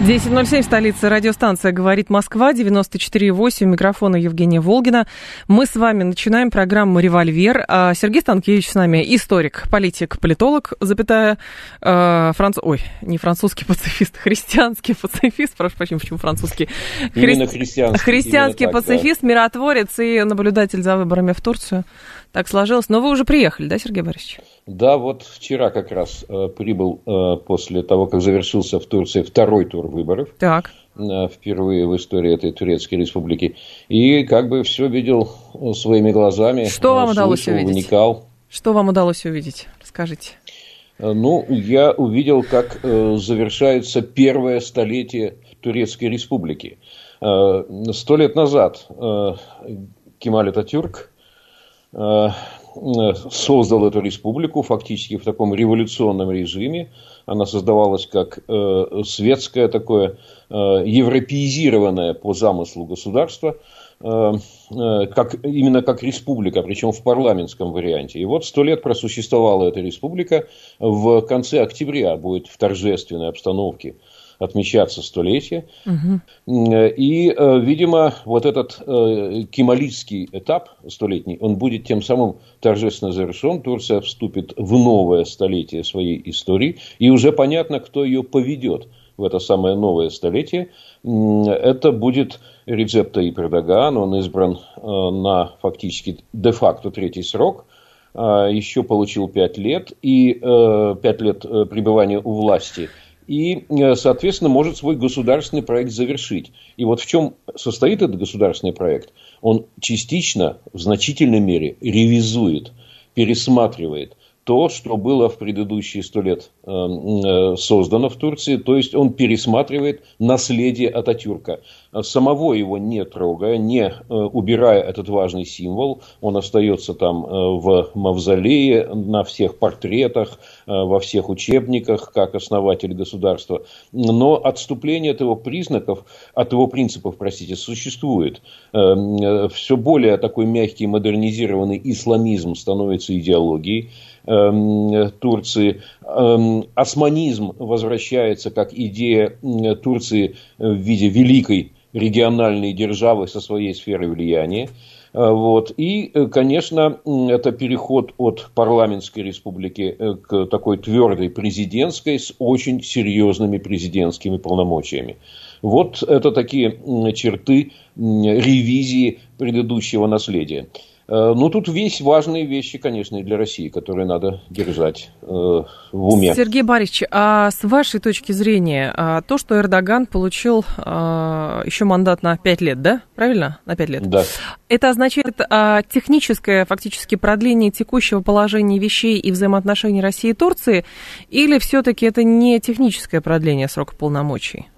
10.07, столица радиостанция «Говорит Москва», 94.8, микрофона Евгения Волгина. Мы с вами начинаем программу «Револьвер». А Сергей Станкевич с нами историк, политик, политолог, запятая, э, франц... ой, не французский пацифист, христианский пацифист, прошу прощения, почему французский? Именно христианский. Христианский именно так, пацифист, да. миротворец и наблюдатель за выборами в Турцию. Так сложилось. Но вы уже приехали, да, Сергей Борисович? Да, вот вчера как раз э, прибыл э, после того, как завершился в Турции второй тур выборов. Так. Э, впервые в истории этой турецкой республики. И как бы все видел своими глазами. Что вам э, удалось слышал, увидеть? Вникал. Что вам удалось увидеть? Расскажите. Ну, я увидел, как э, завершается первое столетие Турецкой республики. Сто лет назад Кемаль Ататюрк создал эту республику фактически в таком революционном режиме. Она создавалась как э, светское такое э, европеизированное по замыслу государство, э, э, как, именно как республика, причем в парламентском варианте. И вот сто лет просуществовала эта республика. В конце октября будет в торжественной обстановке отмечаться столетие. И, э, видимо, вот этот э, кемалитский этап столетний, он будет тем самым торжественно завершен. Турция вступит в новое столетие своей истории. И уже понятно, кто ее поведет в это самое новое столетие. Это будет Реджеп Таип Эрдоган. Он избран э, на фактически де-факто третий срок. А, Еще получил пять лет. И э, пять лет э, пребывания у власти – и, э, соответственно, может свой государственный проект завершить. И вот в чем состоит этот государственный проект? Он частично, в значительной мере, ревизует, пересматривает то, что было в предыдущие сто лет э, э, создано в Турции. То есть он пересматривает наследие Ататюрка. Самого его не трогая, не э, убирая этот важный символ, он остается там э, в мавзолее, на всех портретах, во всех учебниках, как основатель государства. Но отступление от его признаков, от его принципов, простите, существует. Все более такой мягкий, модернизированный исламизм становится идеологией. Эм, Турции. Эм, Османизм возвращается как идея Турции в виде великой региональной державы со своей сферой влияния. Э, Вот. И, э, конечно, это переход от парламентской республики э, к такой твердой президентской с очень серьезными президентскими полномочиями. Вот это такие черты ревизии предыдущего наследия. Э, Ну, тут весь важные вещи, конечно, и для России, которые надо держать э, в уме. Сергей Борисович, а с вашей точки зрения, а, то, что Эрдоган получил а, еще мандат на 5 лет, да? Правильно? На 5 лет. Да. Это означает а, техническое фактически продление текущего положения вещей и взаимоотношений России и Турции, или все-таки это не техническое продление срока полномочий?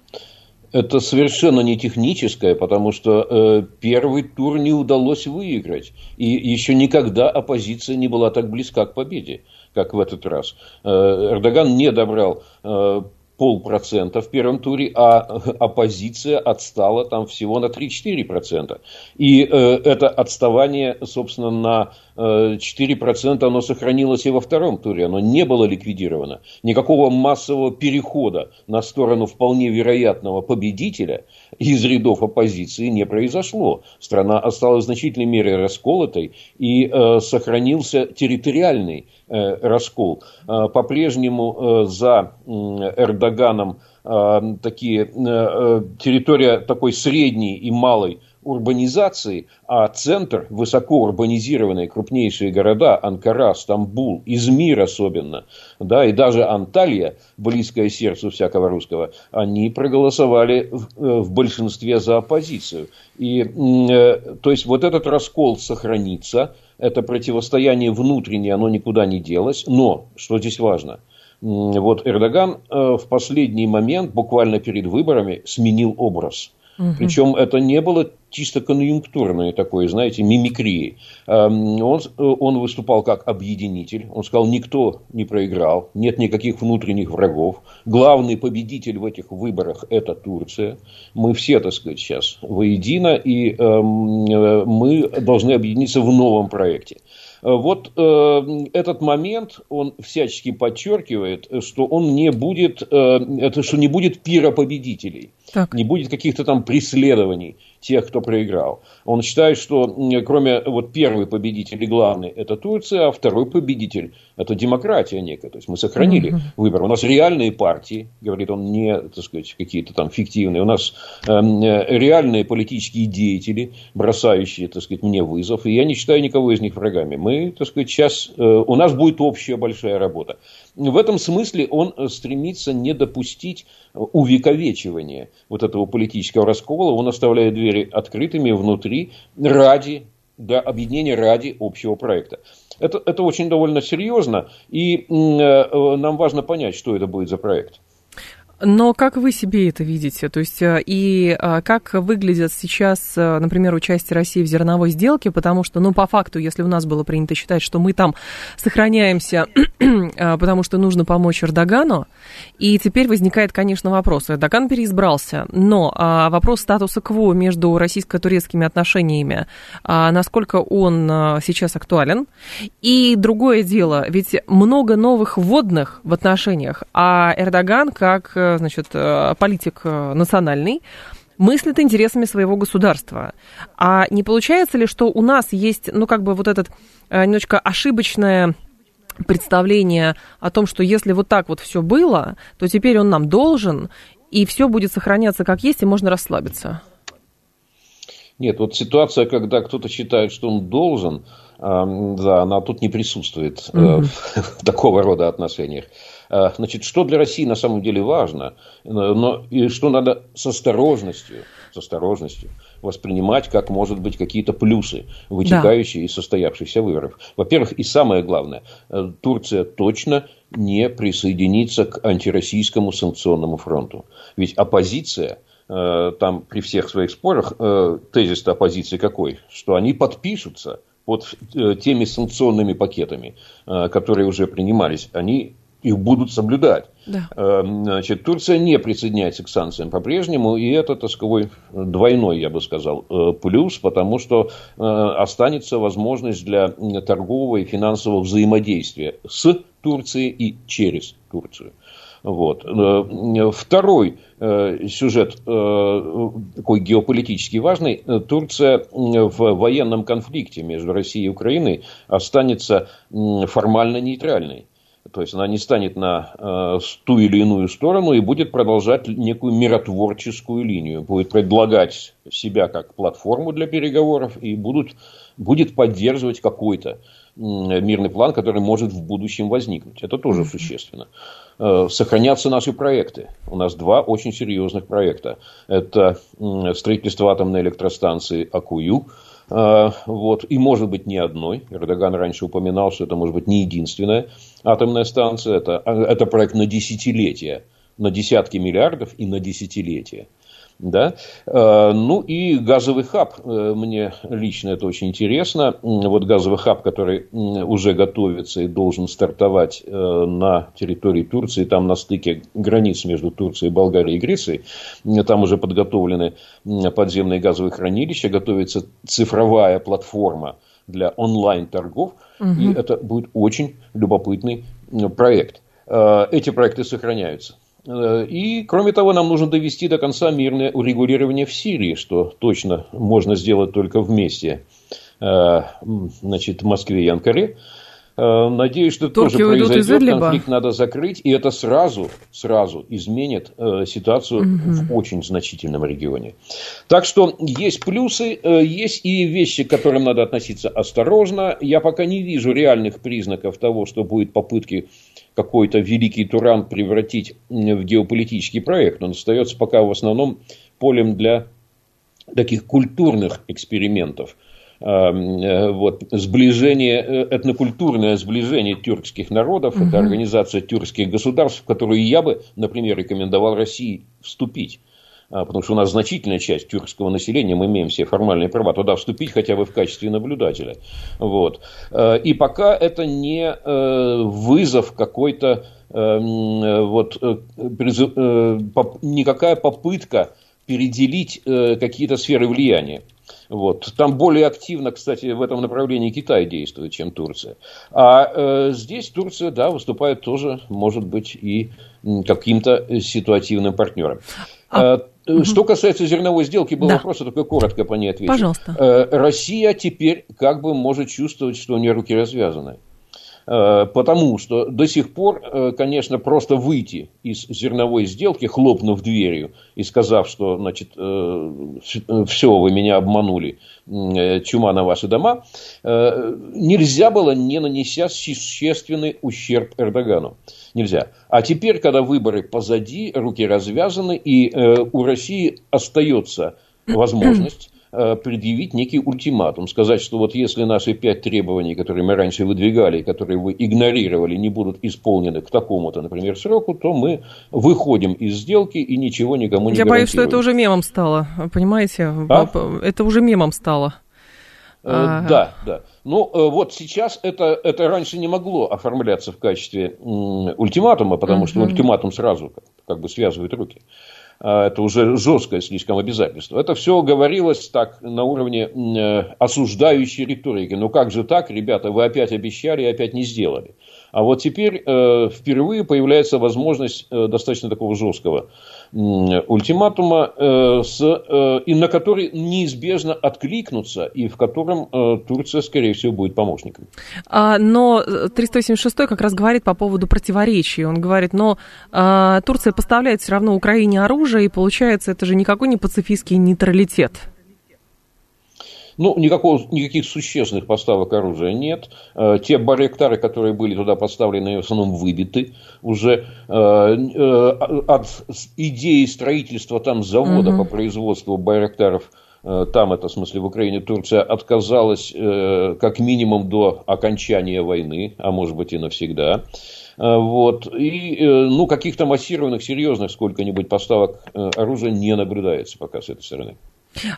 Это совершенно не техническое, потому что э, первый тур не удалось выиграть. И еще никогда оппозиция не была так близка к победе, как в этот раз. Э, Эрдоган не добрал э, полпроцента в первом туре, а оппозиция отстала там всего на 3-4%. И э, это отставание, собственно, на 4% оно сохранилось и во втором туре. Оно не было ликвидировано. Никакого массового перехода на сторону вполне вероятного победителя из рядов оппозиции не произошло. Страна осталась в значительной мере расколотой и э, сохранился территориальный э, раскол. Э, по-прежнему э, за э, Эрдоганом э, такие, э, э, территория такой средней и малой урбанизации, а центр, высоко урбанизированные крупнейшие города, Анкара, Стамбул, Измир особенно, да, и даже Анталья, близкое сердцу всякого русского, они проголосовали в, э, в большинстве за оппозицию. И, э, то есть, вот этот раскол сохранится, это противостояние внутреннее, оно никуда не делось, но, что здесь важно – вот Эрдоган э, в последний момент, буквально перед выборами, сменил образ. Угу. Причем это не было чисто конъюнктурной такой, знаете, мимикрии. Эм, он, он выступал как объединитель. Он сказал, никто не проиграл, нет никаких внутренних врагов. Главный победитель в этих выборах – это Турция. Мы все, так сказать, сейчас воедино, и эм, э, мы должны объединиться в новом проекте. Вот э, этот момент, он всячески подчеркивает, что он не будет, э, это, что не будет пира победителей, так. не будет каких-то там преследований тех, кто проиграл. Он считает, что кроме вот первый победитель и главный это Турция, а второй победитель это демократия некая. То есть мы сохранили mm-hmm. выбор. У нас реальные партии, говорит он, не так сказать, какие-то там фиктивные. У нас э, реальные политические деятели, бросающие, так сказать, мне вызов. И я не считаю никого из них врагами. Мы, так сказать, сейчас э, у нас будет общая большая работа. В этом смысле он стремится не допустить увековечивания вот этого политического раскола. Он оставляет двери открытыми внутри ради для объединения ради общего проекта. Это, это очень довольно серьезно, и э, нам важно понять, что это будет за проект. Но как вы себе это видите? То есть э, и э, как выглядят сейчас, э, например, участие России в зерновой сделке? Потому что, ну, по факту, если у нас было принято считать, что мы там сохраняемся, потому что нужно помочь Эрдогану, и теперь возникает, конечно, вопрос. Эрдоган переизбрался, но а, вопрос статуса КВО между российско-турецкими отношениями, а, насколько он сейчас актуален? И другое дело, ведь много новых вводных в отношениях, а Эрдоган как значит, э, политик э, национальный, мыслит интересами своего государства. А не получается ли, что у нас есть, ну, как бы вот этот э, немножечко ошибочное представление о том, что если вот так вот все было, то теперь он нам должен, и все будет сохраняться как есть, и можно расслабиться? Нет, вот ситуация, когда кто-то считает, что он должен, да, она тут не присутствует угу. в такого рода отношениях. А, значит, что для России на самом деле важно, э, но и что надо с осторожностью, с осторожностью воспринимать как, может быть, какие-то плюсы, вытекающие да. из состоявшихся выборов. Во-первых, и самое главное, э, Турция точно не присоединится к антироссийскому санкционному фронту. Ведь оппозиция э, там при всех своих спорах, тезис оппозиции какой? Что они подпишутся под теми санкционными пакетами, которые уже принимались. Они их будут соблюдать. Да. Эм, значит, Турция не присоединяется к санкциям по-прежнему, и это, так сказать, двойной, я бы сказал, э, плюс, потому что э, останется возможность для торгового и финансового взаимодействия с Турцией и через Турцию. Вот. Э, второй сюжет, такой геополитически важный, Турция в военном конфликте между Россией и Украиной останется формально нейтральной. То есть она не станет на э, ту или иную сторону и будет продолжать некую миротворческую линию. Будет предлагать себя как платформу для переговоров и будут, будет поддерживать какой-то мирный план, который может в будущем возникнуть. Это тоже существенно. Э, сохранятся наши проекты. У нас два очень серьезных проекта. Это строительство атомной электростанции Акую – вот, и может быть не одной. Эрдоган раньше упоминал, что это может быть не единственная атомная станция. Это, это проект на десятилетия, на десятки миллиардов и на десятилетия. Да? Э, ну и газовый хаб, э, мне лично это очень интересно. Вот газовый хаб, который уже готовится и должен стартовать э, на территории Турции, там на стыке границ между Турцией, Болгарией и Грецией. Там уже подготовлены подземные газовые хранилища, готовится цифровая платформа для онлайн-торгов. Угу. И это будет очень любопытный проект. Эти проекты сохраняются. Э, и, кроме того, нам нужно довести до конца мирное урегулирование в Сирии, что точно можно сделать только вместе э, значит, в Москве и Анкаре. Э, надеюсь, что Турки тоже произойдет. Конфликт надо закрыть, и это сразу, сразу изменит ситуацию угу. в очень значительном регионе. Так что есть плюсы, есть и вещи, к которым надо относиться осторожно. Я пока не вижу реальных признаков того, что будет попытки какой-то великий Туран превратить в геополитический проект. Он остается пока в основном полем для таких культурных экспериментов. Э, вот, сближение, э, этнокультурное сближение тюркских народов, угу. это организация тюркских государств, в которую я бы, например, рекомендовал России вступить. а, потому что у нас значительная часть тюркского населения, мы имеем все формальные права туда вступить хотя бы в качестве наблюдателя. Вот. А, и пока это не э, вызов какой-то, эм, вот, э, э, никакая попытка переделить какие-то сферы влияния. Вот. Там более активно, кстати, в этом направлении Китай действует, чем Турция. А э, здесь Турция, да, выступает тоже, может быть, и каким-то ситуативным партнером. А... Э, что касается зерновой сделки, был да. вопрос, я только коротко по ней отвечу. Пожалуйста. Э, Россия теперь как бы может чувствовать, что у нее руки развязаны. Э, потому что до сих пор, э, конечно, просто выйти из зерновой сделки, хлопнув дверью и сказав, что, значит, э, все, вы меня обманули, чума на ваши дома, нельзя было, не нанеся существенный ущерб Эрдогану. Нельзя. А теперь, когда выборы позади, руки развязаны, и у России остается возможность предъявить некий ультиматум, сказать, что вот если наши пять требований, которые мы раньше выдвигали, которые вы игнорировали, не будут исполнены к такому-то, например, сроку, то мы выходим из сделки и ничего никому не Я боюсь, что это уже мемом стало, понимаете? А? Это уже мемом стало. Э, ага. Да, да. Ну, э, вот сейчас это, это раньше не могло оформляться в качестве ультиматума, потому uh что ультиматум сразу как, как бы связывает руки. А, это уже жесткое слишком обязательство. Это все говорилось так на уровне э, осуждающей риторики. Ну как же так, ребята, вы опять обещали и опять не сделали. А вот теперь э, впервые появляется возможность э, достаточно такого жесткого ультиматума, э, с, э, и на который неизбежно откликнуться, и в котором э, Турция, скорее всего, будет помощником. А, но 386 как раз говорит по поводу противоречий. Он говорит, но а, Турция поставляет все равно Украине оружие, и получается, это же никакой не пацифистский нейтралитет. Ну, никакого, никаких существенных поставок оружия нет. Э, те барректары, которые были туда поставлены, в основном выбиты уже. Э, э, от идеи строительства там завода угу. по производству барректаров там, это в смысле в Украине, Турция отказалась как минимум до окончания войны, а может быть и навсегда. Вот. И ну, каких-то массированных, серьезных сколько-нибудь поставок оружия не наблюдается пока с этой стороны.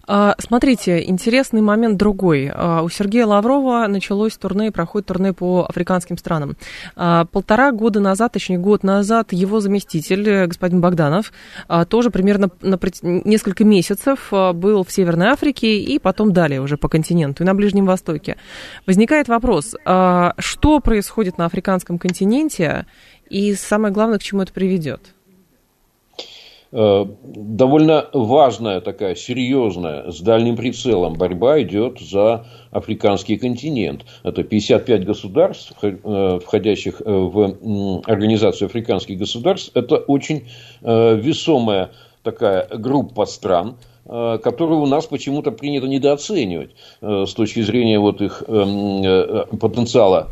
А, смотрите, интересный момент другой. А, у Сергея Лаврова началось турне, проходит турне по африканским странам. А, полтора года назад, точнее год назад, его заместитель, э, господин Богданов, тоже примерно на несколько месяцев был в Северной Африке и потом далее уже по континенту и на Ближнем Востоке. Возникает вопрос, что происходит на африканском континенте и самое главное, к чему это приведет? Э, довольно важная такая, серьезная, с дальним прицелом борьба идет за африканский континент. Это 55 государств, э, входящих э, в Организацию африканских государств. Это очень весомая такая группа стран, которую у нас почему-то принято недооценивать с точки зрения вот их потенциала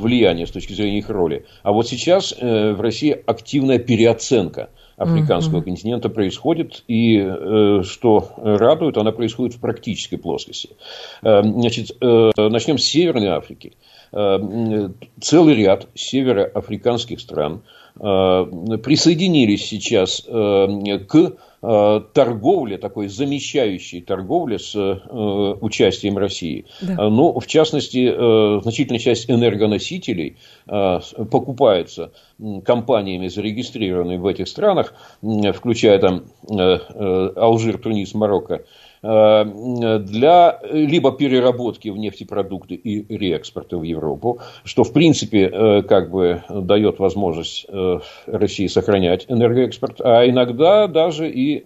влияния, с точки зрения их роли. А вот сейчас в России активная переоценка – африканского mm-hmm. континента происходит, и э, что радует, она происходит в практической плоскости. Э, значит, э, начнем с Северной Африки. Э, целый ряд североафриканских стран э, присоединились сейчас э, к Э, торговля, такой замещающей торговли с э, участием России. Да. Э, ну, в частности, э, значительная часть энергоносителей э, покупается компаниями, зарегистрированными в этих странах, включая там Алжир, Тунис, Марокко, для либо переработки в нефтепродукты и реэкспорта в Европу, что в принципе э, как бы дает возможность э, России сохранять энергоэкспорт, а иногда даже и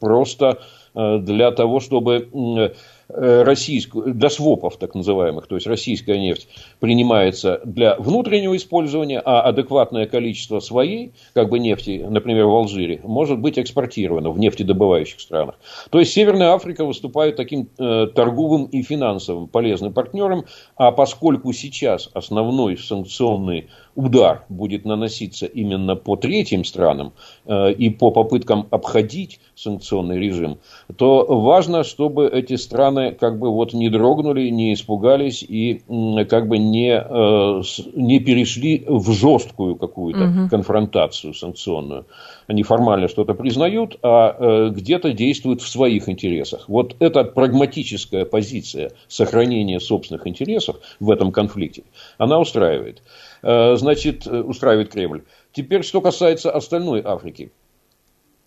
просто для того, чтобы Э, российскую, для свопов так называемых, то есть российская нефть принимается для внутреннего использования, а адекватное количество своей, как бы нефти, например, в Алжире, может быть экспортировано в нефтедобывающих странах. То есть Северная Африка выступает таким э, торговым и финансовым полезным партнером, а поскольку сейчас основной санкционный удар будет наноситься именно по третьим странам э, и по попыткам обходить санкционный режим, то важно, чтобы эти страны как бы вот не дрогнули, не испугались и как бы не, э, не перешли в жесткую какую-то угу. конфронтацию санкционную. Они формально что-то признают, а э, где-то действуют в своих интересах. Вот эта прагматическая позиция сохранения собственных интересов в этом конфликте, она устраивает. Э, значит, устраивает Кремль. Теперь, что касается остальной Африки.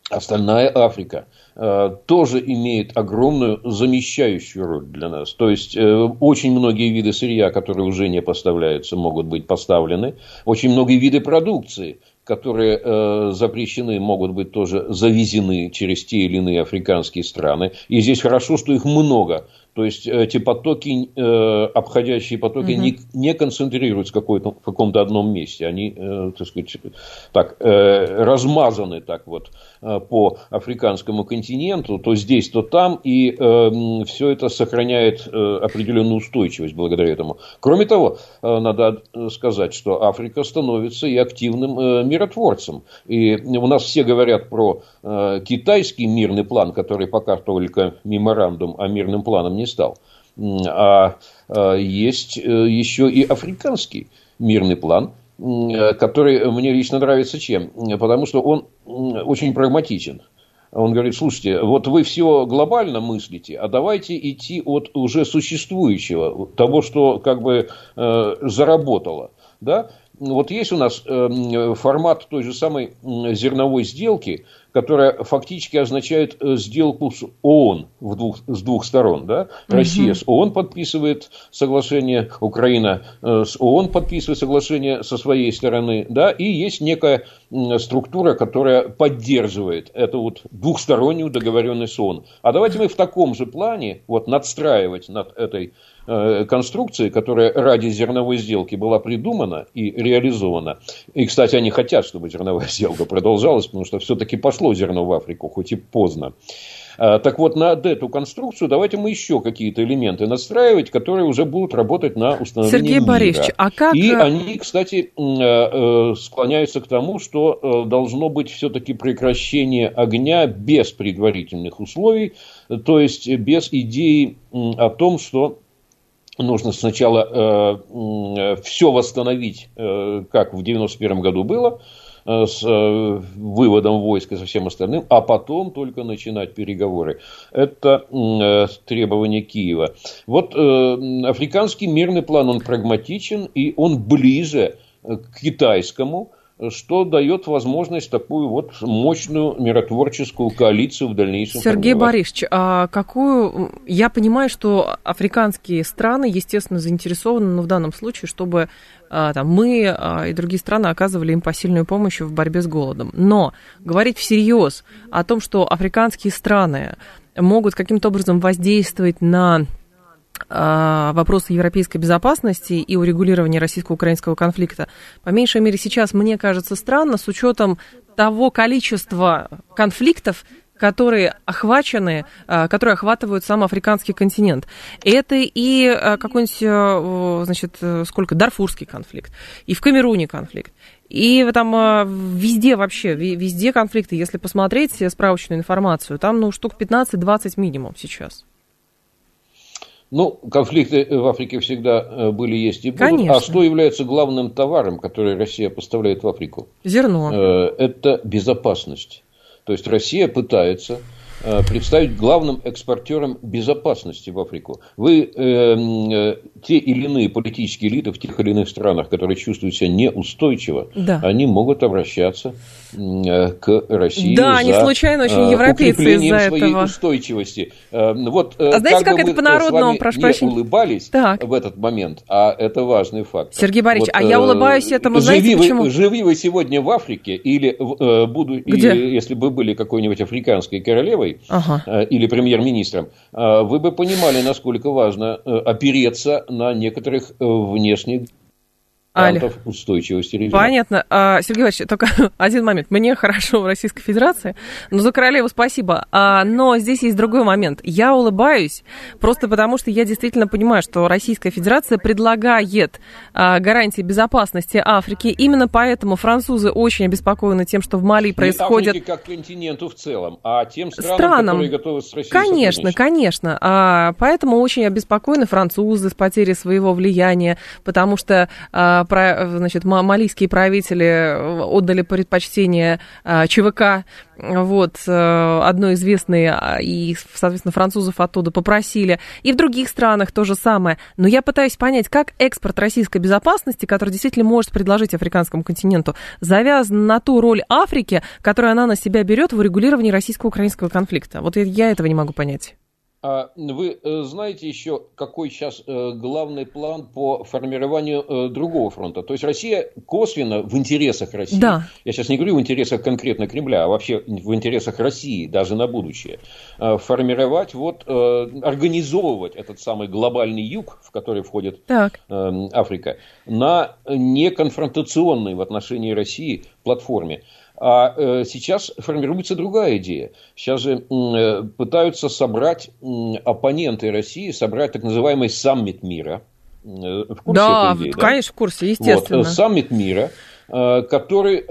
Остальная Африка э, тоже имеет огромную замещающую роль для нас. То есть, э, очень многие виды сырья, которые уже не поставляются, могут быть поставлены. Очень многие виды продукции, которые э, запрещены, могут быть тоже завезены через те или иные африканские страны. И здесь хорошо, что их много. То есть эти потоки, э, обходящие потоки, угу. не, не концентрируются в, в каком-то одном месте. Они, э, так сказать, так, э, размазаны так вот э, по африканскому континенту, то здесь, то там, и э, все это сохраняет э, определенную устойчивость благодаря этому. Кроме того, э, надо сказать, что Африка становится и активным э, миротворцем. И у нас все говорят про э, китайский мирный план, который пока только меморандум, а мирным планом не стал. А, а есть э, еще и африканский мирный план, который мне лично нравится чем? Потому что он очень прагматичен. Он говорит, слушайте, вот вы все глобально мыслите, а давайте идти от уже существующего, того, что как бы э, заработало. Да? Вот есть у нас э, формат той же самой зерновой сделки, которая фактически означает э, сделку с ООН в двух, с двух сторон. Да? Россия с ООН подписывает соглашение, Украина э, с ООН подписывает соглашение со своей стороны. Да? И есть некая структура, которая поддерживает эту вот двухстороннюю договоренность ООН. А давайте мы в таком же плане вот, надстраивать над этой Э, конструкции, которая ради зерновой сделки была придумана и реализована. И, кстати, они хотят, чтобы зерновая сделка продолжалась, потому что все-таки пошло зерно в Африку, хоть и поздно. Так вот, над эту конструкцию давайте мы еще какие-то элементы настраивать, которые уже будут работать на установление Сергей мира. Борисович, а как... И они, кстати, э, склоняются к тому, что должно быть все-таки прекращение огня без предварительных условий, то есть без идеи о том, что нужно сначала э, все восстановить, э, как в 91 году было, э, с э, выводом войск и со всем остальным, а потом только начинать переговоры. Это э, требование Киева. Вот э, африканский мирный план, он прагматичен и он ближе к китайскому, что дает возможность такую вот мощную миротворческую коалицию в дальнейшем. Сергей формировать. Борисович, а какую... Я понимаю, что африканские страны, естественно, заинтересованы, но в данном случае, чтобы а, там, мы а, и другие страны оказывали им посильную помощь в борьбе с голодом. Но говорить всерьез о том, что африканские страны могут каким-то образом воздействовать на вопросы европейской безопасности и урегулирования российско-украинского конфликта, по меньшей мере сейчас, мне кажется, странно с учетом того количества конфликтов, которые охвачены, а, которые охватывают сам африканский континент. Это и а, какой-нибудь, значит, сколько, Дарфурский конфликт, и в Камеруне конфликт, и там везде вообще, везде конфликты. Если посмотреть справочную информацию, там, ну, штук 15-20 минимум сейчас. Ну, конфликты в Африке всегда э, были, есть и будут. А Конечно. А что является главным товаром, который Россия поставляет в Африку? Зерно. Э, это безопасность. То есть Россия пытается представить главным экспортером безопасности в Африку. Вы э, э, те или иные политические элиты в тех или иных странах, которые чувствуют себя неустойчиво, да. они могут обращаться э, к России. Да, за, они случайно очень европейцы из-за своей этого. устойчивости. Э, вот, э, а знаете, как, как это по-народному, прошу прощения? улыбались так. в этот момент, а это важный факт. Сергей Борисович, вот, а я улыбаюсь этому, знаете живи почему? Вы, живи вы сегодня в Африке или э, буду, Где? Или, если бы были какой-нибудь африканской королевой, главой ага. Э, или премьер-министром, э, вы бы понимали, насколько важно э, опереться на некоторых внешних гарантов устойчивости резерва. Понятно. А, Сергей Иванович, только один момент. Мне хорошо в Российской Федерации, но за королеву спасибо. А, но здесь есть другой момент. Я улыбаюсь просто потому, что я действительно понимаю, что Российская Федерация предлагает а, гарантии безопасности Африки. Именно поэтому французы очень обеспокоены тем, что в Мали происходит... Не как континенту в целом, а тем странам, странам. которые готовы с Россией Конечно, конечно. А, поэтому очень обеспокоены французы с потерей своего влияния, потому что а, про, значит, малийские правители отдали предпочтение а, ЧВК вот, э, одной известной, а, и, соответственно, французов оттуда попросили. И в других странах то же самое. Но я пытаюсь понять, как экспорт российской безопасности, который действительно может предложить африканскому континенту, завязан на ту роль Африки, которую она на себя берет в урегулировании российско-украинского конфликта. Вот я этого не могу понять. А вы э, знаете еще, какой сейчас э, главный план по формированию э, другого фронта? То есть Россия косвенно в интересах России, да. я сейчас не говорю в интересах конкретно Кремля, а вообще в интересах России, даже на будущее, формировать, вот, организовывать этот самый глобальный юг, в который входит так. Африка, на неконфронтационной в отношении России платформе. А э, сейчас формируется другая идея. Сейчас же э, пытаются собрать оппоненты России, собрать так называемый саммит мира. Э, в курсе да, этой идеи, конечно, да? в курсе, естественно. Вот, саммит мира, который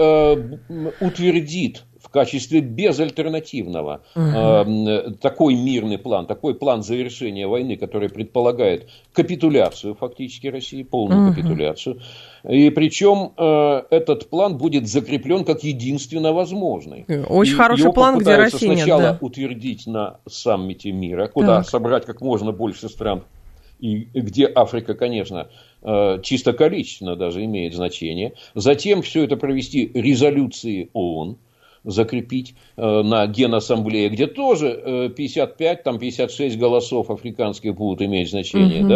утвердит качестве безальтернативного угу. э, такой мирный план, такой план завершения войны, который предполагает капитуляцию фактически России, полную угу. капитуляцию. И причем э, этот план будет закреплен как единственно возможный. Очень и хороший план, где Россия сначала нет, да. утвердить на саммите мира, куда так. собрать как можно больше стран и где Африка, конечно, э, чисто количественно даже имеет значение. Затем все это провести резолюции ООН, закрепить э, на Генассамблее, где тоже 55, э, там 56 голосов африканских будут иметь значение, угу.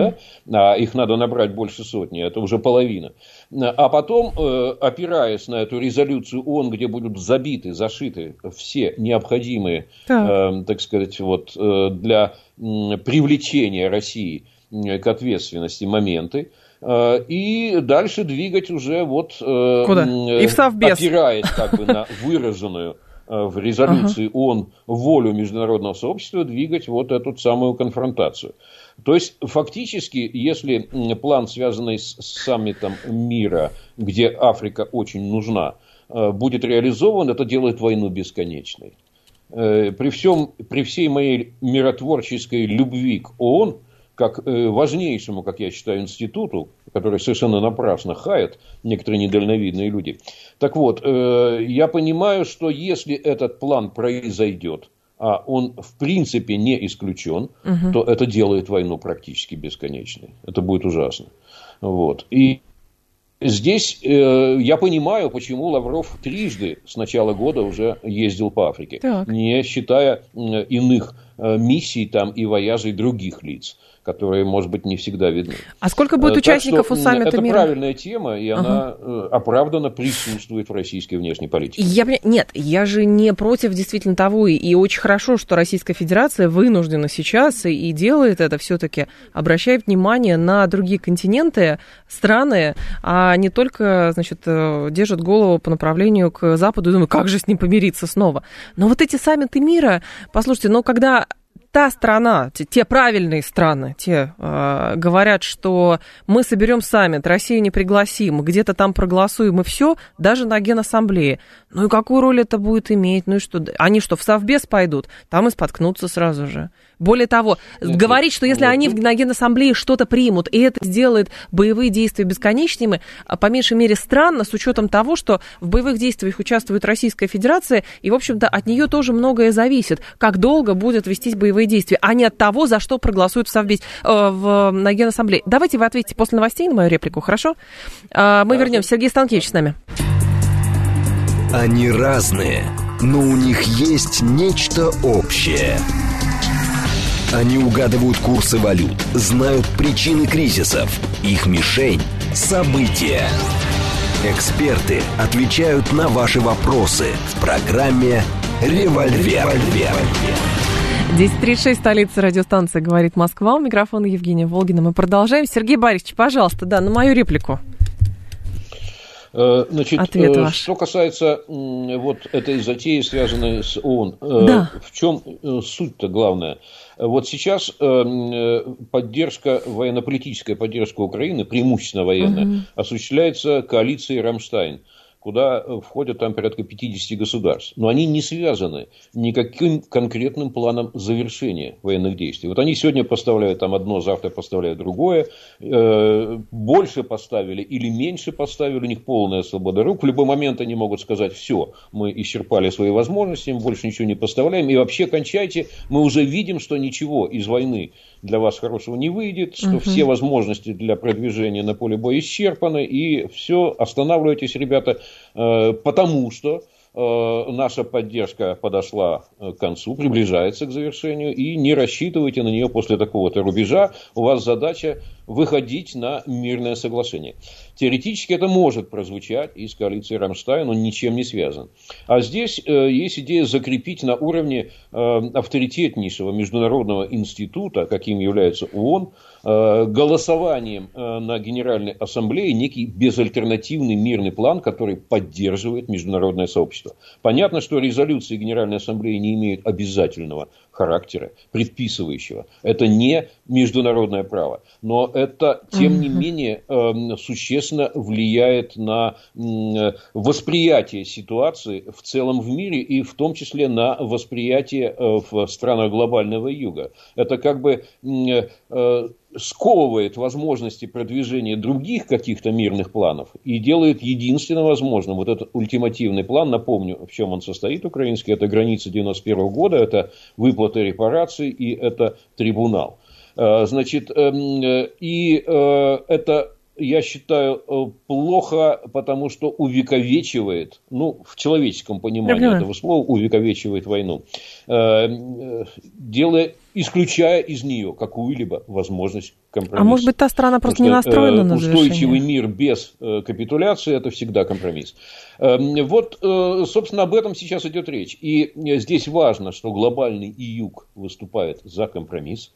да, а их надо набрать больше сотни, это уже половина. А потом, э, опираясь на эту резолюцию ООН, где будут забиты, зашиты все необходимые, так, так сказать, вот, для привлечения России к ответственности моменты, и дальше двигать уже вот э, Куда? И в Совбез. опираясь как бы на выраженную э, в резолюции ага. ООН волю международного сообщества двигать вот эту самую конфронтацию. То есть, фактически, если план, связанный с саммитом мира, где Африка очень нужна, будет реализован, это делает войну бесконечной. При, всем, при всей моей миротворческой любви к ООН – как э, важнейшему, как я считаю, институту, который совершенно напрасно хает некоторые недальновидные люди. Так вот, э, я понимаю, что если этот план произойдет, а он в принципе не исключен, угу. то это делает войну практически бесконечной. Это будет ужасно. Вот. И Здесь э, я понимаю, почему Лавров трижды с начала года уже ездил по Африке, так. не считая э, иных э, миссий там и вояжей других лиц которые, может быть, не всегда видны. А сколько будет э, участников что, у саммита это мира? Это правильная тема, и ага. она э, оправданно присутствует в российской внешней политике. Я, нет, я же не против действительно того, и очень хорошо, что Российская Федерация вынуждена сейчас и делает это все-таки, обращает внимание на другие континенты, страны, а не только, значит, э, держит голову по направлению к Западу и думает, как же с ним помириться снова. Но вот эти саммиты мира, послушайте, но когда та страна, те, те правильные страны, те э, говорят, что мы соберем саммит, Россию не пригласим, где-то там проголосуем и все, даже на Генассамблее. Ну и какую роль это будет иметь? Ну и что? Они что, в Совбез пойдут? Там и споткнутся сразу же. Более того, Нет, говорить, что если они на Генассамблее что-то примут, и это сделает боевые действия бесконечными, а по меньшей мере странно, с учетом того, что в боевых действиях участвует Российская Федерация, и, в общем-то, от нее тоже многое зависит, как долго будет вестись боевые действия, а не от того, за что проголосуют в Совбез, э, в, на Генассамблее. Давайте вы ответите после новостей на мою реплику, хорошо? Э, мы вернемся. Сергей Станкевич с нами. Они разные, но у них есть нечто общее – они угадывают курсы валют, знают причины кризисов. Их мишень – события. Эксперты отвечают на ваши вопросы в программе «Револьвер». 10.36, столица радиостанции «Говорит Москва». У микрофона Евгения Волгина. Мы продолжаем. Сергей Борисович, пожалуйста, да, на мою реплику. Э, значит, Ответ э, ваш. что касается вот этой затеи, связанной с ООН, э, да. в чем суть-то главная? Вот сейчас поддержка, военно-политическая поддержка Украины, преимущественно военная, угу. осуществляется коалицией «Рамштайн» куда э, входят там порядка 50 государств. Но они не связаны никаким конкретным планом завершения военных действий. Вот они сегодня поставляют там одно, завтра поставляют другое. Э, больше поставили или меньше поставили, у них полная свобода рук. В любой момент они могут сказать, все, мы исчерпали свои возможности, мы больше ничего не поставляем. И вообще кончайте, мы уже видим, что ничего из войны для вас хорошего не выйдет, что угу. все возможности для продвижения на поле боя исчерпаны, и все, останавливайтесь, ребята, э, потому что наша поддержка подошла э, к концу, приближается к завершению, и не рассчитывайте на нее после такого-то рубежа. У вас задача выходить на мирное соглашение. Теоретически это может прозвучать из коалиции Рамштайн, он ничем не связан. А здесь э, есть идея закрепить на уровне авторитетнейшего международного института, каким является ООН, Э, голосованием э, на Генеральной Ассамблее некий безальтернативный мирный план, который поддерживает международное сообщество. Понятно, что резолюции Генеральной Ассамблеи не имеют обязательного характера, предписывающего. Это не международное право. Но это, тем не менее, эм, существенно влияет на восприятие ситуации в целом в мире и в том числе на восприятие э, в странах глобального юга. Это как бы э, сковывает возможности продвижения других каких-то мирных планов и делает единственно возможным вот этот ультимативный план, напомню, в чем он состоит украинский, это граница 91 года, это выплаты репараций и это трибунал. Э, значит, эм, э, и э, это я считаю, плохо, потому что увековечивает, ну, в человеческом понимании этого слова, увековечивает войну, делая исключая из нее какую-либо возможность компромисса. А может быть, та страна просто не настроена на завершение? Устойчивый мир без э, капитуляции – это всегда компромисс. Вот, э, собственно, об этом сейчас идет речь. И здесь важно, что глобальный и юг выступает за компромисс.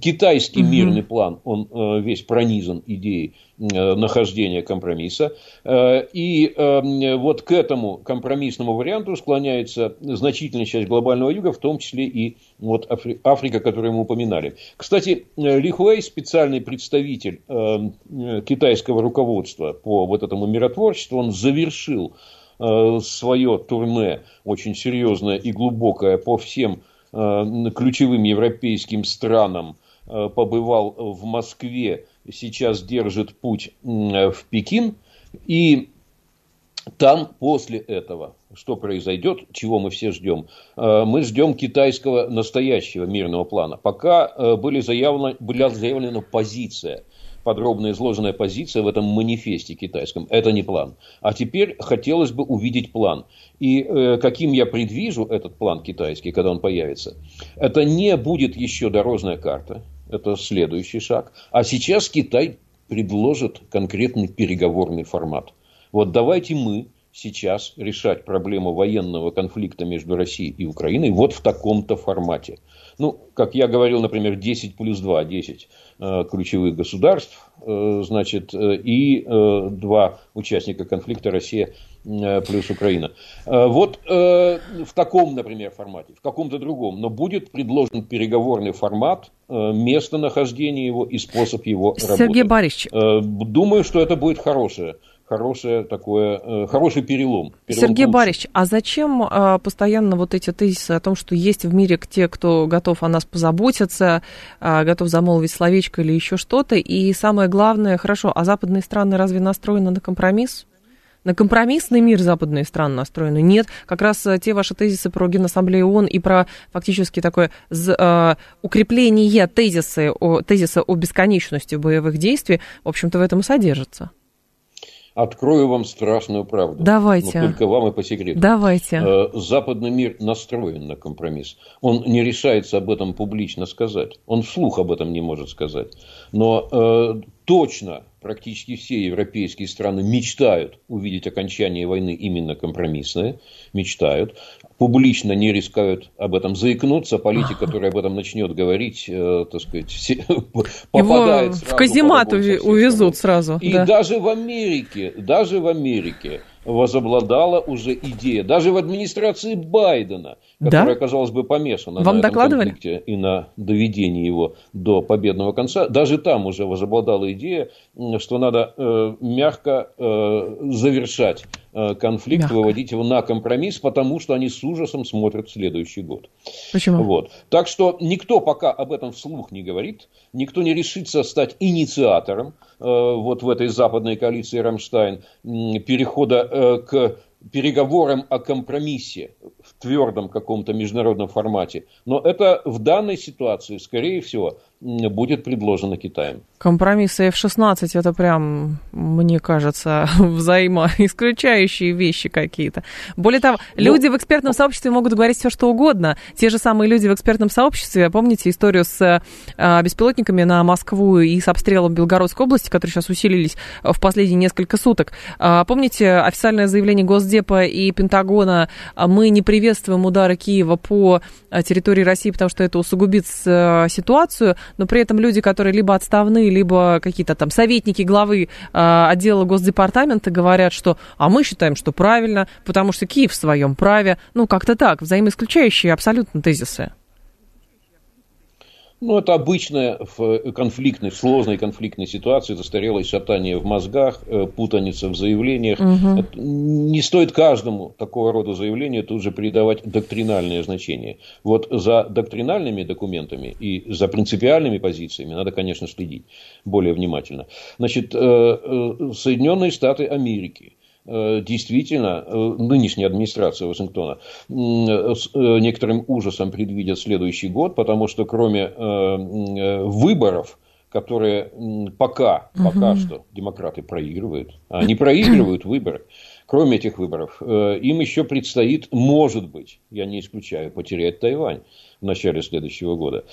Китайский угу. мирный план, он э, весь пронизан идеей э, нахождения компромисса. Э, и вот к этому компромиссному варианту склоняется значительная часть глобального юга, в том числе и вот Африка, которую мы упоминали. Кстати, Ли Хуэй, специальный представитель китайского руководства по вот этому миротворчеству, он завершил свое турне очень серьезное и глубокое по всем ключевым европейским странам, э, побывал в Москве, сейчас держит путь в Пекин. И там после этого, что произойдет, чего мы все ждем, э, мы ждем китайского настоящего мирного плана. Пока были заявлена, была заявлена позиция подробно изложенная позиция в этом манифесте китайском. Это не план. А теперь хотелось бы увидеть план. И э, каким я предвижу этот план китайский, когда он появится, это не будет еще дорожная карта. Это следующий шаг. А сейчас Китай предложит конкретный переговорный формат. Вот давайте мы сейчас решать проблему военного конфликта между Россией и Украиной вот в таком-то формате. Ну, как я говорил, например, 10 плюс 2, 10 э, ключевых государств, э, значит, э, и э, два участника конфликта Россия э, плюс Украина. Э, вот в таком, например, формате, в каком-то другом, но будет предложен переговорный формат, местонахождение его и способ его работы. Сергей Борисович. Думаю, что это будет хорошее хорошее такое, э, хороший перелом. перелом Сергей лучше. Борисович, а зачем а, постоянно вот эти тезисы о том, что есть в мире те, кто готов о нас позаботиться, а, готов замолвить словечко или еще что-то, и самое главное, хорошо, а западные страны разве настроены на компромисс? На компромиссный мир западные страны настроены? Нет. Как раз э, те ваши тезисы про Генассамблею ООН и про фактически такое э, укрепление тезиса о, тезиса о бесконечности боевых действий, в общем-то, в этом и содержится. Открою вам страшную правду. Давайте. Но только вам и по секрету. Давайте. Э, западный мир настроен на компромисс. Он не решается об этом публично сказать. Он вслух об этом не может сказать. Но э, точно практически все европейские страны мечтают увидеть окончание войны именно компромиссное, мечтают, публично не рискают об этом заикнуться, политик, который об этом начнет говорить, э, так сказать, все, попадает Его в каземат увезут сразу. И да. даже в Америке, даже в Америке возобладала уже идея, даже в администрации Байдена, которая, да? казалось бы, помешана Вам на докладывали? этом конфликте и на доведении его до победного конца, даже там уже возобладала идея, что надо э, мягко э, завершать конфликт, мягко. выводить его на компромисс, потому что они с ужасом смотрят следующий год. Почему? Вот. Так что никто пока об этом вслух не говорит, никто не решится стать инициатором э, вот в этой западной коалиции Рамштайн перехода э, к переговорам о компромиссе в твердом каком-то международном формате. Но это в данной ситуации, скорее всего, будет предложено Китаем. Компромиссы F-16 это прям, мне кажется, взаимоисключающие вещи какие-то. Более того, ну, люди в экспертном сообществе могут говорить все, что угодно. Те же самые люди в экспертном сообществе, помните историю с а, беспилотниками на Москву и с обстрелом Белгородской области, которые сейчас усилились в последние несколько суток. А, помните официальное заявление Госдепа и Пентагона, а, мы не приветствуем удары Киева по территории России, потому что это усугубит ситуацию но при этом люди, которые либо отставные, либо какие-то там советники главы э, отдела Госдепартамента говорят, что «а мы считаем, что правильно, потому что Киев в своем праве». Ну, как-то так, взаимоисключающие абсолютно тезисы. Ну, это обычная в конфликтной, в сложной конфликтной ситуации застарелое шатание в мозгах, э, путаница в заявлениях. Угу. Не стоит каждому такого рода заявлению тут же придавать доктринальное значение. Вот за доктринальными документами и за принципиальными позициями надо, конечно, следить более внимательно. Значит, э, э, Соединенные Штаты Америки – Э, действительно э, нынешняя администрация Вашингтона с э, некоторым ужасом предвидят следующий год, потому что кроме выборов, которые пока, пока угу. что демократы проигрывают, а они проигрывают выборы, кроме этих выборов, им еще предстоит, может быть, я не исключаю, потерять Тайвань в начале следующего года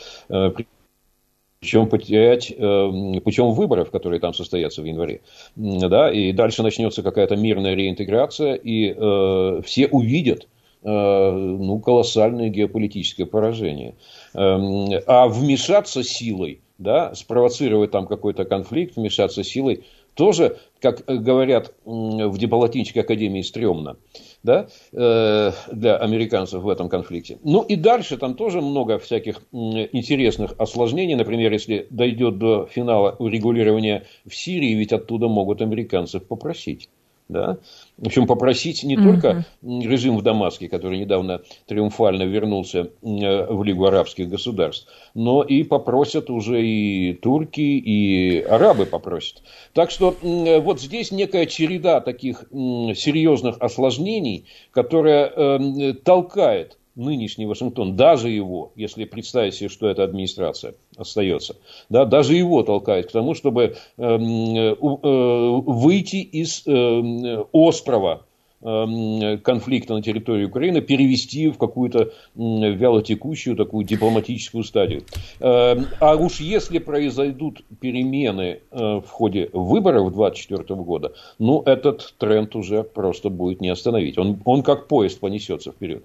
причем потерять э, путем выборов, которые там состоятся в январе. Да, и дальше начнется какая-то мирная реинтеграция, и э, все увидят э, ну, колоссальное геополитическое поражение. Эм, а вмешаться силой, да, спровоцировать там какой-то конфликт, вмешаться силой, тоже, как говорят в дипломатической академии, стрёмно да, э, для американцев в этом конфликте. Ну и дальше там тоже много всяких интересных осложнений. Например, если дойдет до финала урегулирования в Сирии, ведь оттуда могут американцев попросить. Да? В общем, попросить не только режим в Дамаске, который недавно триумфально вернулся э, в Лигу арабских государств, но и попросят уже и турки, и арабы попросят. Так что вот здесь некая череда таких серьезных осложнений, которая э, толкает нынешний Вашингтон, даже его, если представить себе, что эта администрация остается, да, даже его толкает к тому, чтобы э, э, выйти из э, острова Эм, конфликта на территории Украины перевести в какую-то вялотекущую такую дипломатическую стадию. А уж если произойдут перемены э, в ходе выборов 2024 года, ну, этот тренд уже просто будет не остановить. Он, он как поезд понесется вперед.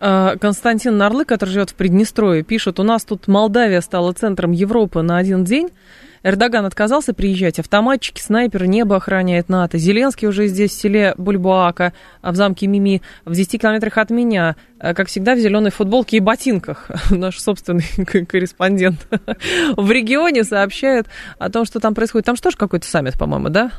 Э, Константин Нарлы, который живет в Приднестровье, пишет, у нас тут Молдавия стала центром Европы на один день. Эрдоган отказался приезжать, автоматчики, снайперы, небо охраняет НАТО. Зеленский уже здесь, в селе Бульбуака, в замке Мими, в 10 километрах от меня, э, как всегда, в зеленой футболке и ботинках. Наш собственный корреспондент в регионе сообщает о том, что там происходит. Там что же какой-то саммит, по-моему, да?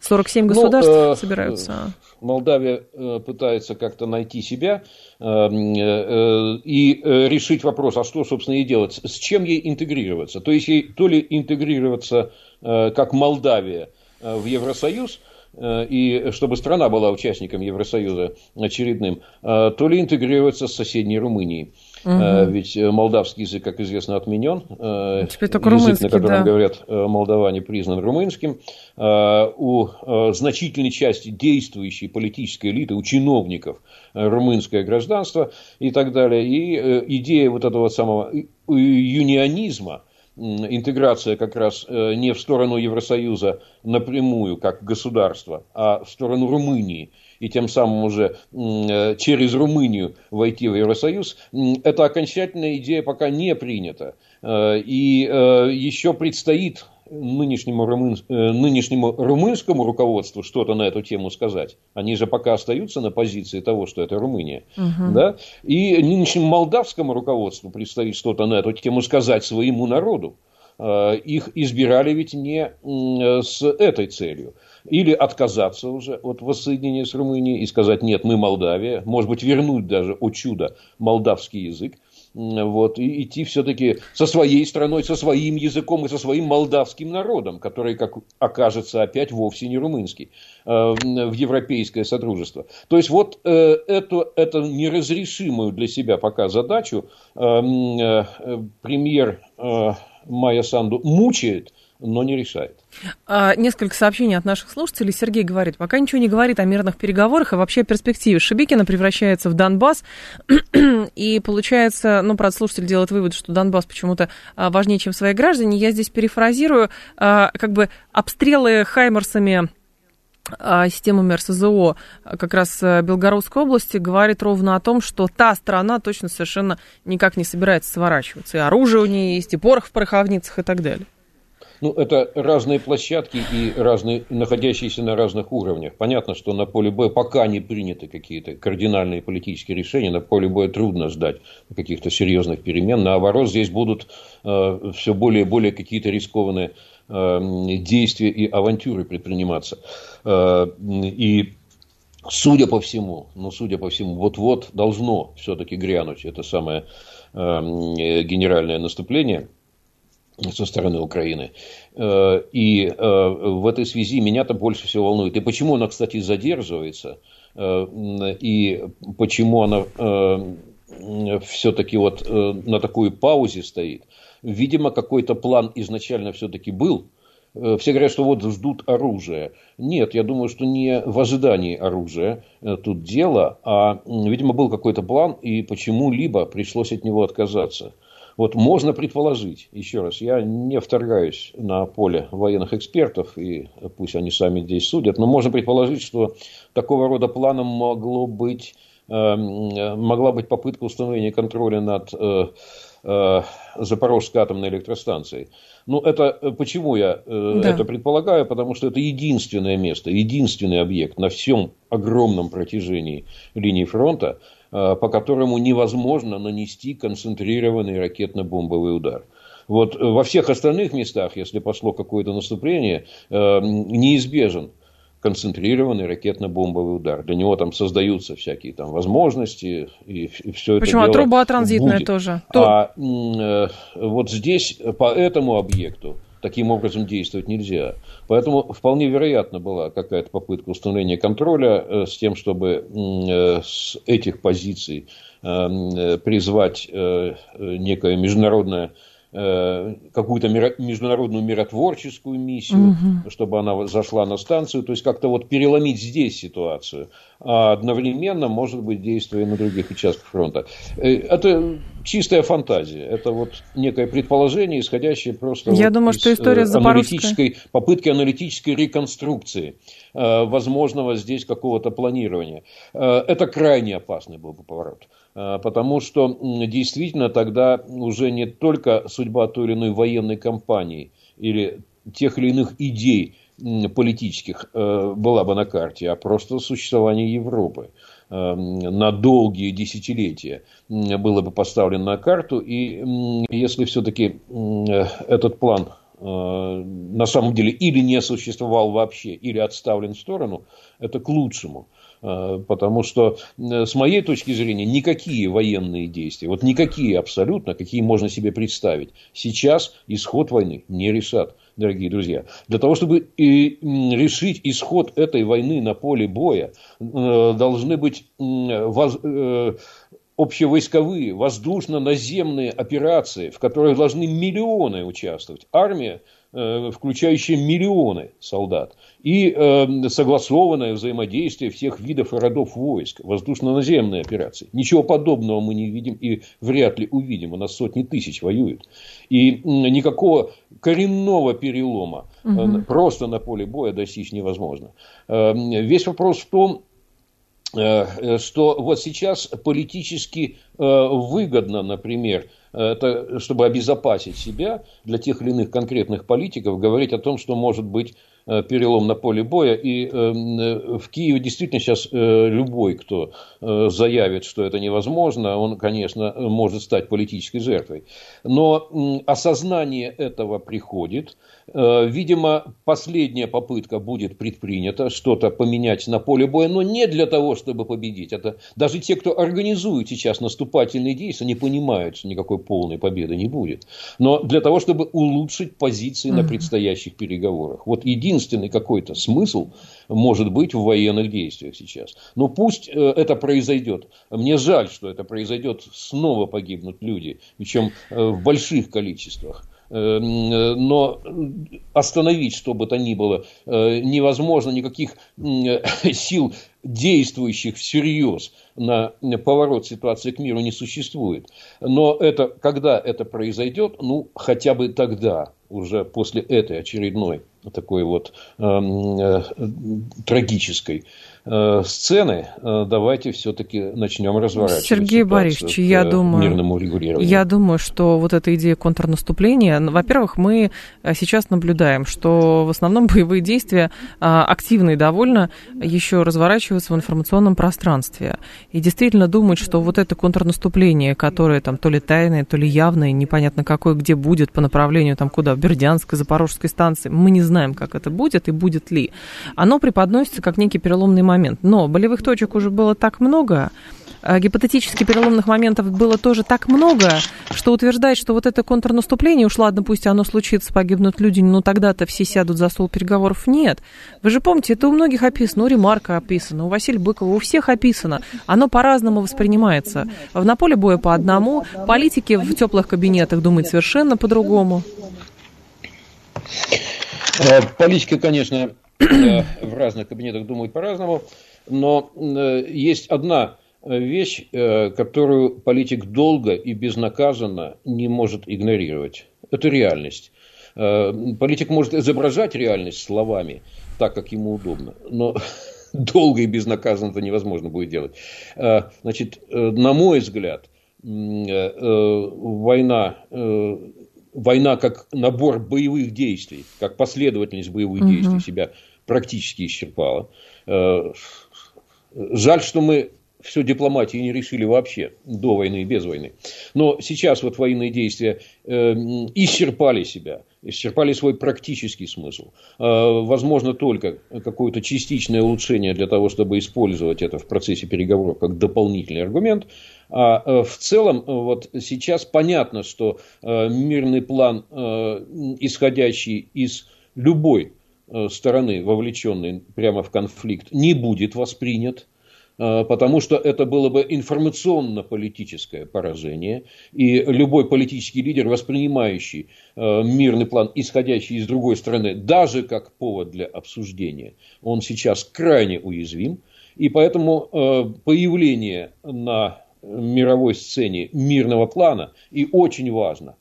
47 ну, государств ну, э, собираются. Молдавия э, пытается как-то найти себя э, э, и э, решить вопрос, а что, собственно, ей делать, с чем ей интегрироваться. То есть ей то ли интегрироваться э, как Молдавия э, в Евросоюз, э, и чтобы страна была участником Евросоюза очередным, э, то ли интегрироваться с соседней Румынией. Угу. Ведь э, молдавский язык, как известно, отменен. Э, Теперь только язык, на котором да. говорят молдаване, признан румынским. У значительной части действующей политической элиты, у чиновников румынское гражданство и так далее. И идея вот этого самого юнионизма, интеграция как раз не в сторону Евросоюза напрямую, как государства, а в сторону Румынии – и тем самым уже э, через Румынию войти в Евросоюз, эта окончательная идея пока не принята. Э, и э, еще предстоит нынешнему, румын, нынешнему румынскому руководству что-то на эту тему сказать. Они же пока остаются на позиции того, что это Румыния. Угу. Да? И нынешнему молдавскому руководству предстоит что-то на эту тему сказать своему народу. Их избирали ведь не с этой целью или отказаться уже от воссоединения с Румынией и сказать, нет, мы Молдавия, может быть, вернуть даже, о чудо, молдавский язык, вот, и идти все-таки со своей страной, со своим языком и со своим молдавским народом, который, как окажется, опять вовсе не румынский, э, в европейское сотрудничество. То есть, вот э, эту, эту неразрешимую для себя пока задачу э, премьер Майя Санду мучает, но не решает. А, несколько сообщений от наших слушателей. Сергей говорит, пока ничего не говорит о мирных переговорах и вообще о перспективе. Шебекина превращается в Донбасс, и получается, ну, правда, слушатель делает вывод, что Донбасс почему-то а, важнее, чем свои граждане. Я здесь перефразирую, а, как бы обстрелы хаймерсами системами РСЗО как раз Белгородской области говорит ровно о том, что та страна точно совершенно никак не собирается сворачиваться. И оружие у нее есть, и порох в пороховницах и так далее. Ну, это разные площадки и разные, находящиеся на разных уровнях. Понятно, что на поле боя пока не приняты какие-то кардинальные политические решения. На поле боя трудно ждать каких-то серьезных перемен. Наоборот, здесь будут э, все более и более какие-то рискованные э, действия и авантюры предприниматься. Э, и Судя по всему, ну, судя по всему, вот-вот должно все-таки грянуть это самое э, генеральное наступление со стороны Украины. Э, и э, в этой связи меня-то больше всего волнует. И почему она, кстати, задерживается, э, и почему она все-таки вот на такой паузе стоит. Видимо, какой-то план изначально все-таки был. Все говорят, что вот ждут оружия. Нет, я думаю, что не в ожидании оружия тут дело, а, видимо, был какой-то план, и почему-либо пришлось от него отказаться. Вот можно предположить, еще раз, я не вторгаюсь на поле военных экспертов, и пусть они сами здесь судят, но можно предположить, что такого рода планом могло быть, э, могла быть попытка установления контроля над э, э, Запорожской атомной электростанцией. Ну, это почему я да. это предполагаю? Потому что это единственное место, единственный объект на всем огромном протяжении линии фронта, Э, по которому невозможно нанести концентрированный ракетно-бомбовый удар. Вот э, во всех остальных местах, если пошло какое-то наступление, э, неизбежен концентрированный ракетно-бомбовый удар. Для него там создаются всякие там возможности и, и все это. Почему? А труба транзитная будет. тоже. А э, вот здесь по этому объекту таким образом действовать нельзя. Поэтому вполне вероятно была какая-то попытка установления контроля э, с тем, чтобы э, с этих позиций э, призвать некое международное Э, какую-то международную миротворческую миссию, угу. чтобы она зашла на станцию, то есть как-то вот переломить здесь ситуацию, а одновременно, может быть, действуя на других участках фронта. Э, это чистая фантазия, это вот некое предположение, исходящее просто Я вот думаю, из что история э, аналитической, попытки аналитической реконструкции возможного здесь какого-то планирования. Это крайне опасный был бы поворот. А, потому что действительно тогда уже не только судьба той или иной военной кампании или тех или иных идей политических э, была бы на карте, а просто существование Европы э, на долгие десятилетия было бы поставлено на карту. И если все-таки этот план э, на самом деле или не существовал вообще, или отставлен в сторону, это к лучшему. Э, потому что, э, с моей точки зрения, никакие военные действия, вот никакие абсолютно, какие можно себе представить, сейчас исход войны не решат дорогие друзья. Для того, чтобы решить исход этой войны на поле боя, э, должны быть общевойсковые, воздушно-наземные операции, в которых должны миллионы участвовать. Армия Э, включающее миллионы солдат, и э, согласованное взаимодействие всех видов и родов войск, воздушно-наземные операции. Ничего подобного мы не видим и вряд ли увидим. У нас сотни тысяч воюют. И никакого коренного перелома угу. просто на поле боя достичь невозможно. Э, весь вопрос в том, что вот сейчас политически выгодно, например, это, чтобы обезопасить себя для тех или иных конкретных политиков, говорить о том, что может быть Э, перелом на поле боя. И э, э, в Киеве действительно сейчас любой, кто заявит, что это невозможно, он, конечно, может стать политической жертвой. Но осознание этого приходит. Видимо, последняя попытка будет предпринята, что-то поменять на поле боя, но не для того, чтобы победить. Это даже те, кто организует сейчас наступательные действия, не понимают, что никакой полной победы не будет. Но для того, чтобы улучшить позиции на предстоящих переговорах. Вот единственный какой-то смысл может быть в военных действиях сейчас. Но пусть э, это произойдет. Мне жаль, что это произойдет. Снова погибнут люди, причем э, в больших количествах. Э, но остановить что бы то ни было невозможно, никаких сил, действующих всерьез на поворот ситуации к миру не существует. Но это, когда это произойдет, ну, хотя бы тогда, уже после этой очередной такой вот э, э, трагической э, сцены, э, давайте все-таки начнем разворачивать Сергей Борисович, я думаю. Я думаю, что вот эта идея контрнаступления, во-первых, мы э, сейчас наблюдаем, что в основном боевые действия э, активные довольно еще разворачиваются в информационном пространстве. И действительно думать, что вот это контрнаступление, которое там то ли тайное, то ли явное, непонятно какое, где будет по направлению там куда, в Бердянской, Запорожской станции, мы не знаем, как это будет и будет ли. Оно преподносится как некий переломный момент. Но болевых точек уже было так много, гипотетически переломных моментов было тоже так много, что утверждать, что вот это контрнаступление, уж ладно, пусть оно случится, погибнут люди, но тогда-то все сядут за стол переговоров, нет. Вы же помните, это у многих описано, у Ремарка описано, у Василия Быкова, у всех описано. Оно по-разному воспринимается. На поле боя по одному, политики в теплых кабинетах думают совершенно по-другому. Э, политики, конечно, э, в разных кабинетах думают по-разному, но э, есть одна вещь, которую политик долго и безнаказанно не может игнорировать. Это реальность. Политик может изображать реальность словами, так, как ему удобно, но долго и безнаказанно это невозможно будет делать. Значит, на мой взгляд, война война как набор боевых действий, как последовательность боевых угу. действий себя практически исчерпала. Э, жаль, что мы все дипломатии не решили вообще до войны и без войны. Но сейчас вот военные действия э, исчерпали себя, исчерпали свой практический смысл. Э, возможно только какое-то частичное улучшение для того, чтобы использовать это в процессе переговоров как дополнительный аргумент. А э, в целом, э, вот сейчас понятно, что э, мирный план, исходящий из любой стороны, вовлеченной прямо в конфликт, не будет воспринят потому что это было бы информационно-политическое поражение, и любой политический лидер, воспринимающий мирный план, исходящий из другой стороны, даже как повод для обсуждения, он сейчас крайне уязвим, и поэтому появление на мировой сцене мирного плана. И очень важно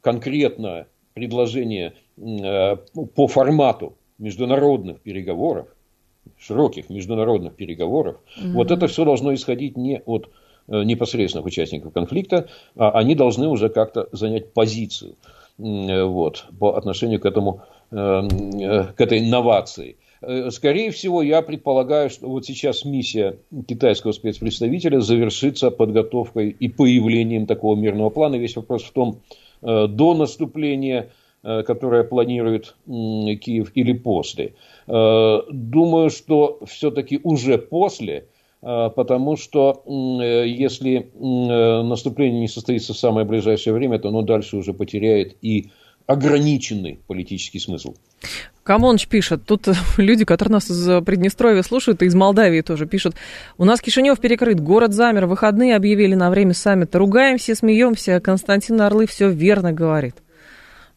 конкретное предложение по формату международных переговоров, широких международных переговоров, mm вот это все должно исходить не от э, непосредственных участников конфликта, а они должны уже как-то занять позицию э, вот, по отношению к, этому, к этой инновации. Э, скорее всего, я предполагаю, что вот сейчас миссия китайского спецпредставителя завершится подготовкой и появлением такого мирного плана. Весь вопрос в том, э, до наступления, э, которое планирует Киев, или после. Думаю, что все-таки уже после, потому что если наступление не состоится в самое ближайшее время, то оно дальше уже потеряет и ограниченный политический смысл. Камоныч пишет, тут люди, которые нас из Приднестровья слушают, и из Молдавии тоже пишут, у нас Кишинев перекрыт, город замер, выходные объявили на время саммита, ругаемся, смеемся, Константин Орлы все верно говорит.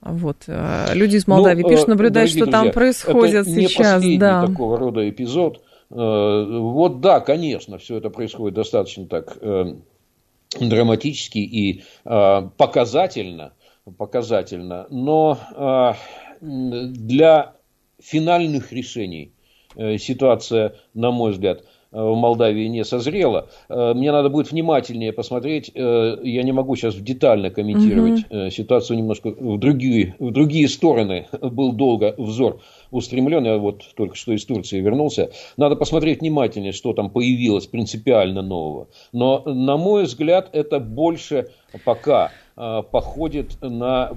Вот. Э, люди из Молдавии ну, пишут, наблюдают, что друзья, там происходит это не сейчас. Да. такого рода эпизод. Вот да, конечно, все это происходит достаточно так драматически и показательно, показательно, но для финальных решений ситуация, на мой взгляд, Э, в Молдавии не созрела. Э, мне надо будет внимательнее посмотреть. Э, я не могу сейчас детально комментировать угу. ситуацию немножко в другие, в другие стороны. Был долго взор устремлен. Я вот только что из Турции вернулся. Надо посмотреть внимательнее, что там появилось принципиально нового. Но, на мой взгляд, это больше пока походит на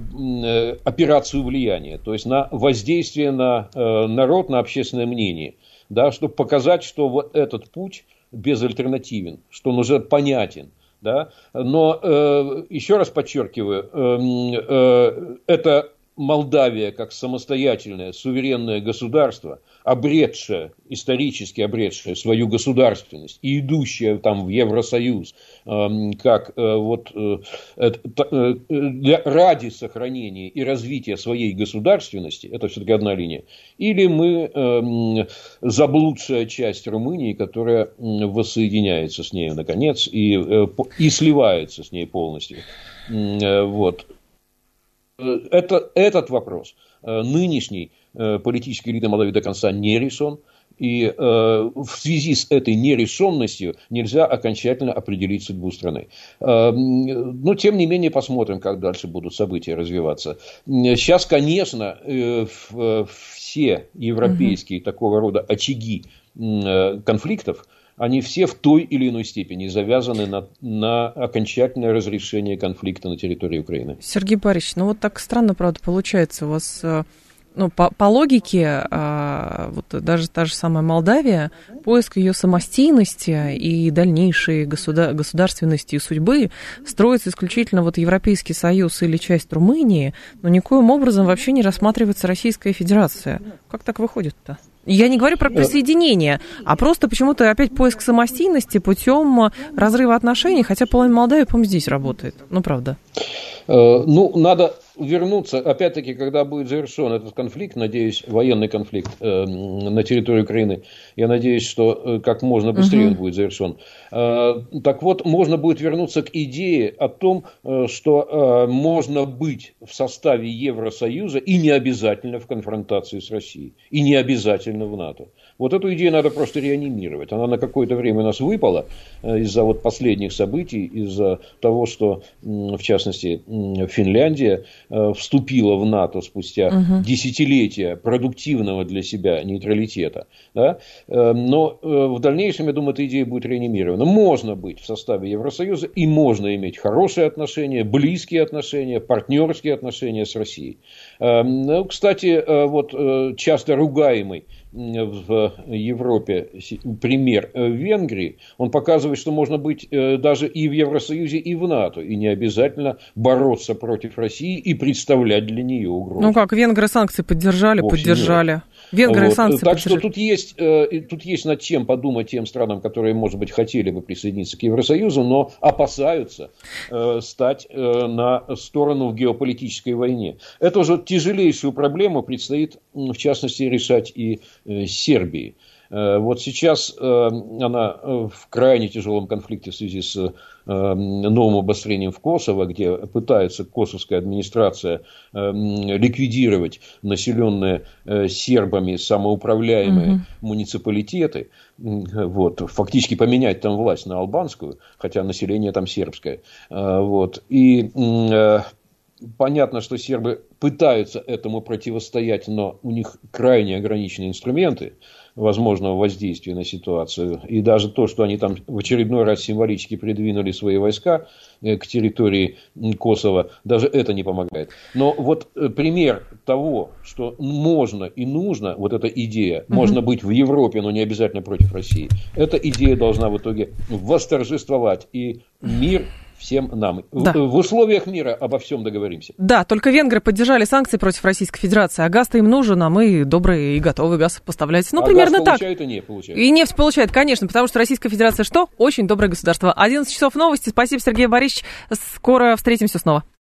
операцию влияния, то есть на воздействие на народ, на общественное мнение да, чтобы показать, что вот этот путь безальтернативен, что он уже понятен. Да? Но э, еще раз подчеркиваю, э, э, это Молдавия как самостоятельное суверенное государство, обретшее, исторически обретшее свою государственность и идущее там в Евросоюз, эм, как э, вот э, э, ради сохранения и развития своей государственности, это все-таки одна линия, или мы эм, заблудшая часть Румынии, которая воссоединяется с ней наконец и, и сливается с ней полностью. Вот. Э, это, этот вопрос э, нынешней э, политической элиты Молдавии до конца не решен. И в связи с этой нерешенностью нельзя окончательно определить судьбу страны. но, тем не менее, посмотрим, как дальше будут события развиваться. Сейчас, конечно, все европейские угу. такого рода очаги конфликтов – они все в той или иной степени завязаны на, на окончательное разрешение конфликта на территории Украины. Сергей Борисович, ну вот так странно, правда, получается у вас э, ну, по, по логике, а, вот даже та же самая Молдавия, поиск ее самостийности и дальнейшей государ, государственности и судьбы строится исключительно вот Европейский Союз или часть Румынии, но никоим образом вообще не рассматривается Российская Федерация. Как так выходит-то? Я не говорю про э, присоединение, а просто почему-то опять поиск самостийности путем разрыва отношений, хотя половина Молдавии, по-моему, здесь работает. Ну, правда. Э, ну, надо вернуться, опять-таки, когда будет завершен этот конфликт, надеюсь, военный конфликт э, на территории Украины, я надеюсь, что э, как можно быстрее угу. он будет завершен. Э, так вот, можно будет вернуться к идее о том, э, что э, можно быть в составе Евросоюза и не обязательно в конфронтации с Россией, и не обязательно в НАТО. Вот эту идею надо просто реанимировать. Она на какое-то время нас выпала э, из-за вот последних событий, из-за того, что, в частности, Финляндия э, вступила в НАТО спустя угу. десятилетия продуктивного для себя нейтралитета. Да? Э, но в дальнейшем, я думаю, эта идея будет реанимирована. Можно быть в составе Евросоюза и можно иметь хорошие отношения, близкие отношения, партнерские отношения с Россией. Ну, кстати, вот часто ругаемый в Европе пример э, Венгрии, он показывает, что можно быть э, даже и в Евросоюзе, и в НАТО, и не обязательно бороться против России и представлять для нее угрозу. Ну как, венгры санкции поддержали, Вовсе поддержали. Нет. Венгры вот. санкции Так поддержали. что тут есть, э, тут есть над чем подумать тем странам, которые, может быть, хотели бы присоединиться к Евросоюзу, но опасаются стать на сторону в геополитической войне. Эту же тяжелейшую проблему предстоит, в частности, решать и Э, Сербии. Э, вот сейчас э, она в крайне тяжелом конфликте в связи с новым обострением в Косово, где пытается косовская администрация ликвидировать населенные сербами самоуправляемые угу. муниципалитеты, вот, фактически поменять там власть на албанскую, хотя население там сербское. Вот, и понятно, что сербы пытаются этому противостоять, но у них крайне ограниченные инструменты возможного воздействия на ситуацию. И даже то, что они там в очередной раз символически придвинули свои войска э, к территории Косово, даже это не помогает. Но вот э, пример того, что можно и нужно, вот эта идея, угу. можно быть в Европе, но не обязательно против России, эта идея должна в итоге восторжествовать. И мир всем нам. Да. В, в условиях мира обо всем договоримся. Да, только венгры поддержали санкции против Российской Федерации, а газ-то им нужен, а мы добрые и готовы газ поставлять. Ну, а примерно газ так. получают и нефть получают. И нефть получает, конечно, потому что Российская Федерация что? Очень доброе государство. 11 часов новости. Спасибо, Сергей Борисович. Скоро встретимся снова.